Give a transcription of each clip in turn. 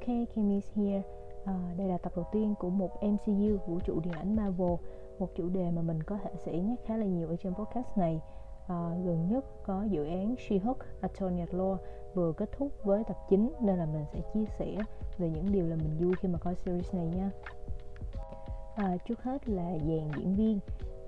Ok, Kim is here. À, đây là tập đầu tiên của một MCU vũ trụ điện ảnh Marvel, một chủ đề mà mình có thể sẽ nhắc khá là nhiều ở trên podcast này. À, gần nhất có dự án She-Hulk Attorney at Law vừa kết thúc với tập 9 nên là mình sẽ chia sẻ về những điều là mình vui khi mà coi series này nha. À, trước hết là dàn diễn viên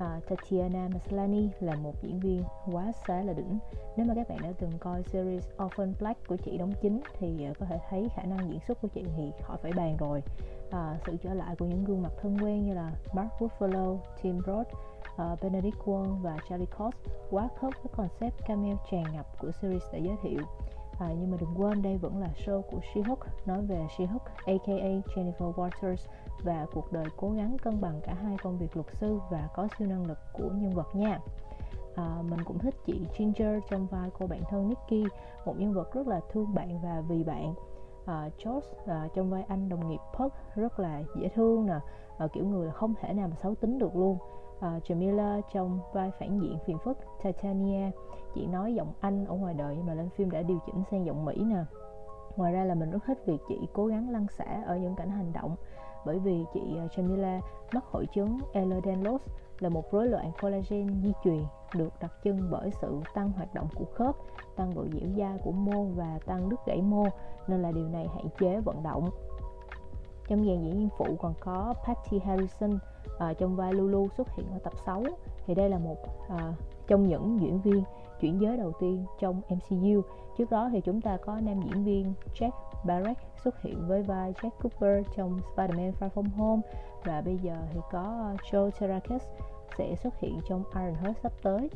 à, Tatiana Maslany là một diễn viên quá xá là đỉnh. Nếu mà các bạn đã từng coi series Orphan Black của chị đóng chính thì ờ, có thể thấy khả năng diễn xuất của chị thì khỏi phải bàn rồi. À, sự trở lại của những gương mặt thân quen như là Mark Ruffalo, Tim Roth uh, Benedict Wong và Charlie Cox quá khớp với concept cameo tràn ngập của series đã giới thiệu à, nhưng mà đừng quên đây vẫn là show của She-Hulk nói về She-Hulk aka Jennifer Waters và cuộc đời cố gắng cân bằng cả hai công việc luật sư và có siêu năng lực của nhân vật nha. À, mình cũng thích chị Ginger trong vai cô bạn thân Nikki một nhân vật rất là thương bạn và vì bạn. À, George à, trong vai anh đồng nghiệp Puck rất là dễ thương nè à, kiểu người là không thể nào mà xấu tính được luôn uh, Jamila trong vai phản diện phiền phức Titania chị nói giọng Anh ở ngoài đời nhưng mà lên phim đã điều chỉnh sang giọng Mỹ nè ngoài ra là mình rất thích việc chị cố gắng lăn xả ở những cảnh hành động bởi vì chị ờ, Jamila mắc hội chứng Ehlers-Danlos là một rối loạn collagen di truyền được đặc trưng bởi sự tăng hoạt động của khớp, tăng độ dẻo dai của mô và tăng đứt gãy mô nên là điều này hạn chế vận động. Trong dàn diễn viên phụ còn có Patty Harrison uh, trong vai Lulu xuất hiện ở tập 6 thì đây là một uh, trong những diễn viên chuyển giới đầu tiên trong MCU. Trước đó thì chúng ta có nam diễn viên Jack Barrett xuất hiện với vai Jack Cooper trong Spider-Man Far From Home và bây giờ thì có ờ, Joe Terrakis sẽ xuất hiện trong Iron Heart sắp tới.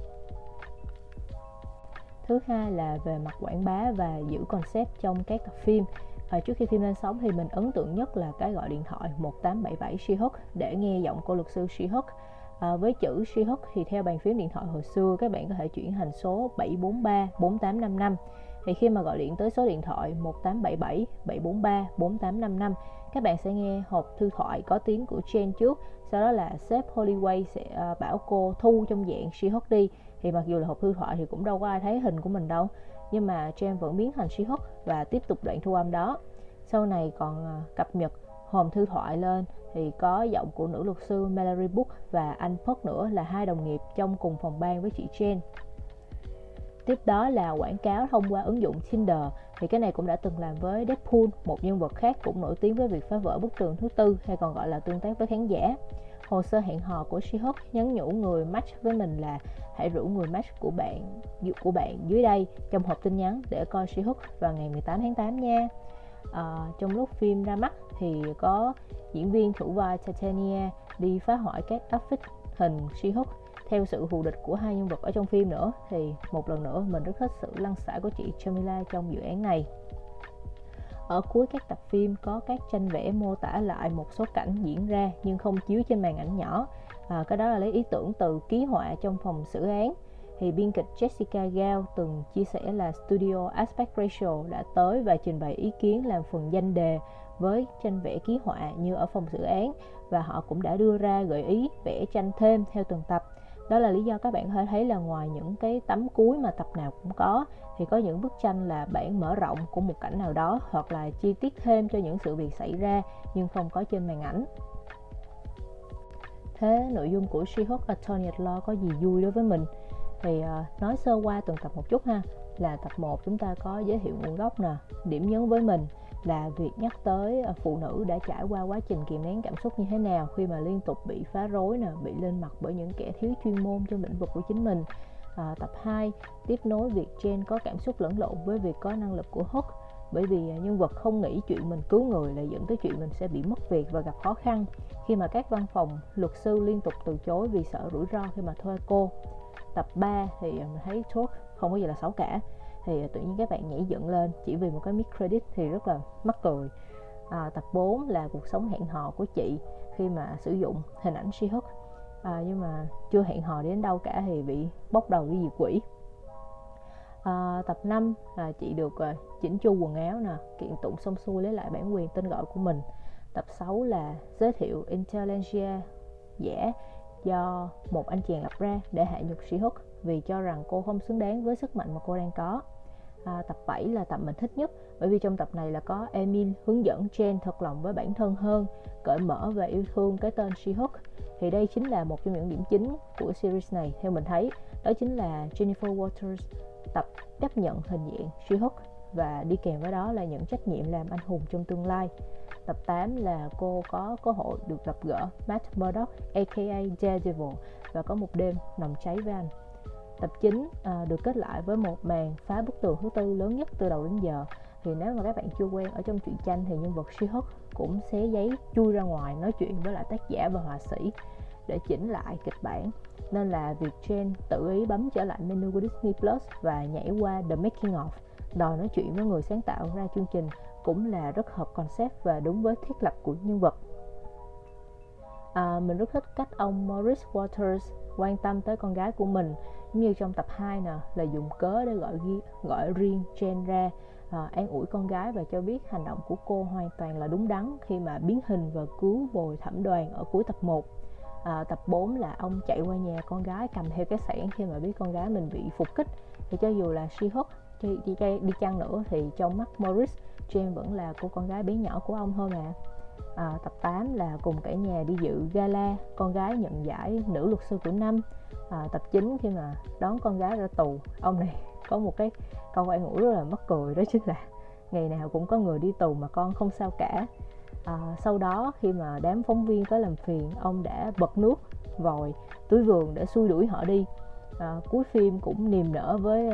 Thứ hai là về mặt quảng bá và giữ concept trong các tập phim. À, trước khi phim lên sóng thì mình ấn tượng nhất là cái gọi điện thoại 1877 She-Hulk để nghe giọng cô luật sư She-Hulk. À, với chữ She-Hulk thì theo bàn phím điện thoại hồi xưa các bạn có thể chuyển thành số 743 4855 thì khi mà gọi điện tới số điện thoại 1877 743 4855 các bạn sẽ nghe hộp thư thoại có tiếng của Jane trước. Sau đó là sếp Holloway sẽ à, bảo cô thu trong dạng She-Hulk đi. Thì mặc dù là hộp thư thoại thì cũng đâu có ai thấy hình của mình đâu nhưng mà Jen vẫn biến thành She-Hulk và tiếp tục đoạn thu âm đó. Sau này còn à, cập nhật hòm thư thoại lên, thì có giọng của nữ luật sư Mallory Book và anh Puck nữa là hai đồng nghiệp trong cùng phòng ban với chị Jen tiếp đó là quảng cáo thông qua ứng dụng Tinder. Thì cái này cũng đã từng làm với Deadpool, một nhân vật khác cũng nổi tiếng với việc phá vỡ bức tường thứ tư, hay còn gọi là tương tác với khán giả hồ sơ hẹn hò của She-Hulk nhắn nhủ người match với mình là hãy rủ người match của bạn của bạn dưới đây trong hộp tin nhắn để coi She-Hulk vào ngày 18 tháng 8 nha. À, trong lúc phim ra mắt thì có diễn viên thủ vai Titania đi phá hoại các áp phích hình She-Hulk. Theo sự hù địch của hai nhân vật ở trong phim nữa thì một lần nữa mình rất thích sự lăn xả của chị Jamila trong dự án này ở cuối các tập phim có các tranh vẽ mô tả lại một số cảnh diễn ra nhưng không chiếu trên màn ảnh nhỏ. À, cái đó là lấy ý tưởng từ ký họa trong phòng xử án. Thì biên kịch Jessica Gao từng chia sẻ là studio Aspect Ratio đã tới và trình bày ý kiến làm phần danh đề với tranh vẽ ký họa như ở phòng xử án và họ cũng đã đưa ra gợi ý vẽ tranh thêm theo từng tập đó là lý do các bạn hơi thấy là ngoài những cái tấm cuối mà tập nào cũng có thì có những bức tranh là bản mở rộng của một cảnh nào đó hoặc là chi tiết thêm cho những sự việc xảy ra nhưng không có trên màn ảnh. Thế nội dung của She-Hulk Attorney at Law có gì vui đối với mình? Thì uh, nói sơ qua từng tập một chút ha. Là tập 1 chúng ta có giới thiệu nguồn gốc nè điểm nhấn với mình là việc nhắc tới ờ, phụ nữ đã trải qua quá trình kìm nén cảm xúc như thế nào khi mà liên tục bị phá rối nè bị lên mặt bởi những kẻ thiếu chuyên môn trong lĩnh vực của chính mình? À, tập 2 tiếp nối việc Jen có cảm xúc lẫn lộn với việc có năng lực của Hulk bởi vì ờ, nhân vật không nghĩ chuyện mình cứu người là dẫn tới chuyện mình sẽ bị mất việc và gặp khó khăn. Khi mà các văn phòng luật sư liên tục từ chối vì sợ rủi ro khi mà thuê cô. Tập 3 thì mình thấy thuốc không có gì là xấu cả thì tự nhiên các bạn nhảy dựng lên chỉ vì một cái mic credit thì rất là mắc cười. À, tập 4 là cuộc sống hẹn hò của chị khi mà sử dụng hình ảnh She-Hulk. À, nhưng mà chưa hẹn hò đến đâu cả thì bị bốc đầu đi diệt quỷ. À, tập 5 là chị được uh, chỉnh chu quần áo nè kiện tụng xong xuôi lấy lại bản quyền tên gọi của mình. Tập 6 là giới thiệu intelligentsia giả do một anh chàng lập ra để hạ nhục She-Hulk vì cho rằng cô không xứng đáng với sức mạnh mà cô đang có à, tập 7 là tập mình thích nhất. Bởi vì trong tập này là có Emil hướng dẫn Jen thật lòng với bản thân hơn cởi mở và yêu thương cái tên She-Hulk. Thì đây chính là một trong những điểm chính của series này theo mình thấy. Đó chính là Jennifer Waters tập chấp nhận hình dạng She-Hulk và đi kèm với đó là những trách nhiệm làm anh hùng trong tương lai. Tập 8 là cô có cơ hội được gặp gỡ Matt Murdock aka Daredevil và có một đêm nồng cháy với anh tập 9 à, được kết lại với một màn phá bức tường thứ tư lớn nhất từ đầu đến giờ. Thì nếu mà các bạn chưa quen ở trong truyện tranh thì nhân vật She-Hulk cũng xé giấy chui ra ngoài nói chuyện với lại tác giả và họa sĩ để chỉnh lại kịch bản. Nên là việc Jen tự ý bấm trở lại menu của Disney Plus và nhảy qua The Making of đòi nói chuyện với người sáng tạo ra chương trình cũng là rất hợp concept và đúng với thiết lập của nhân vật à, mình rất thích cách ông Morris Waters quan tâm tới con gái của mình như trong tập 2 nè là dùng cớ để gọi gọi riêng Jen ra à, an ủi con gái và cho biết hành động của cô hoàn toàn là đúng đắn khi mà biến hình và cứu bồi thẩm đoàn ở cuối tập 1 à, tập 4 là ông chạy qua nhà con gái cầm theo cái sẻn khi mà biết con gái mình bị phục kích. Thì cho dù là She-Hulk đi, đi, đi chăng nữa thì trong mắt Morris Jane vẫn là cô con gái bé nhỏ của ông thôi mà à, tập 8 là cùng cả nhà đi dự gala con gái nhận giải nữ luật sư của năm. À, tập 9 khi mà đón con gái ra tù ông này có một cái câu an ủi rất là mắc cười đó chính là ngày nào cũng có người đi tù mà con không sao cả. À, sau đó khi mà đám phóng viên tới làm phiền ông đã bật nước vòi túi vườn để xui đuổi họ đi. À, cuối phim cũng niềm nở với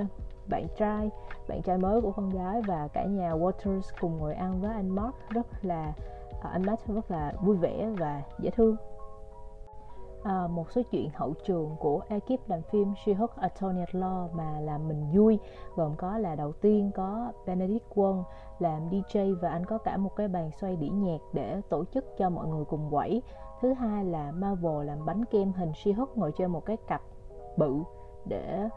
bạn trai bạn trai mới của con gái và cả nhà Waters cùng ngồi ăn với anh Mark. Rất là Ờ, anh Mark rất là vui vẻ và dễ thương. À, một số chuyện hậu trường của ekip làm phim She-Hulk Attorney at Law mà làm mình vui gồm có là đầu tiên có Benedict Wong làm DJ và anh có cả một cái bàn xoay đĩa nhạc để tổ chức cho mọi người cùng quẩy. Thứ hai là Marvel làm bánh kem hình She-Hulk ngồi trên một cái cặp bự để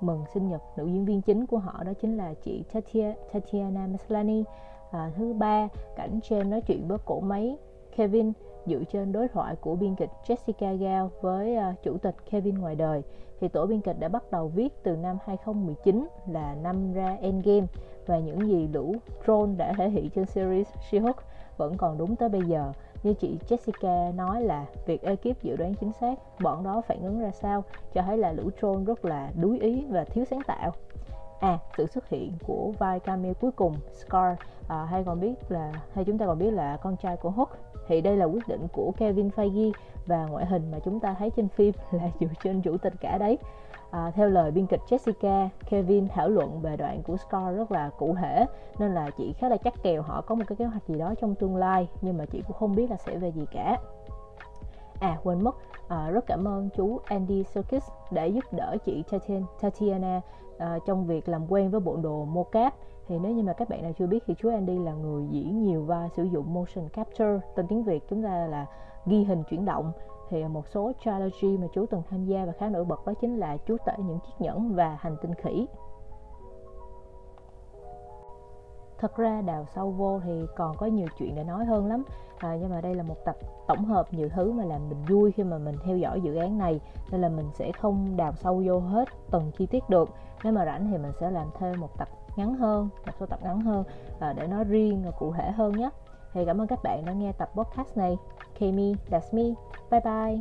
mừng sinh nhật nữ diễn viên chính của họ đó chính là chị Tatia, Tatiana Maslany à, thứ ba cảnh James nói chuyện với cổ máy Kevin dựa trên đối thoại của biên kịch Jessica Gao với uh, chủ tịch Kevin ngoài đời. Thì tổ biên kịch đã bắt đầu viết từ năm 2019 là năm ra Endgame và những gì lũ troll đã thể hiện trên series She-Hulk vẫn còn đúng tới bây giờ. Như chị Jessica nói là việc ekip dự đoán chính xác bọn đó phản ứng ra sao cho thấy là lũ troll rất là đuối ý và thiếu sáng tạo. À sự xuất hiện của vai cameo cuối cùng Scar à, hay còn biết là hay chúng ta còn biết là con trai của Hulk thì đây là quyết định của Kevin Feige và ngoại hình mà chúng ta thấy trên phim là dựa trên chủ tịch cả đấy. À, theo lời biên kịch Jessica Kevin thảo luận về đoạn của Scar rất là cụ thể nên là chị khá là chắc kèo họ có một cái kế hoạch gì đó trong tương lai nhưng mà chị cũng không biết là sẽ về gì cả. À quên mất à, rất cảm ơn chú Andy Serkis để giúp đỡ chị Tatiana à, trong việc làm quen với bộ đồ mocap thì nếu như mà các bạn nào chưa biết thì chú Andy là người diễn nhiều vai sử dụng motion capture tên tiếng Việt chúng ta là ghi hình chuyển động. Thì một số trilogy mà chú từng tham gia và khá nổi bật đó chính là chú tể những chiếc nhẫn và hành tinh khỉ. Thật ra đào sâu vô thì còn có nhiều chuyện để nói hơn lắm. À, nhưng mà đây là một tập tổng hợp nhiều thứ mà làm mình vui khi mà mình theo dõi dự án này nên là mình sẽ không đào sâu vô hết từng chi tiết được. Nếu mà rảnh thì mình sẽ làm thêm một tập ngắn hơn một số tập ngắn hơn à, để nói riêng và cụ thể hơn nhé. Thì cảm ơn các bạn đã nghe tập podcast này. Kami, that's me. Bye bye.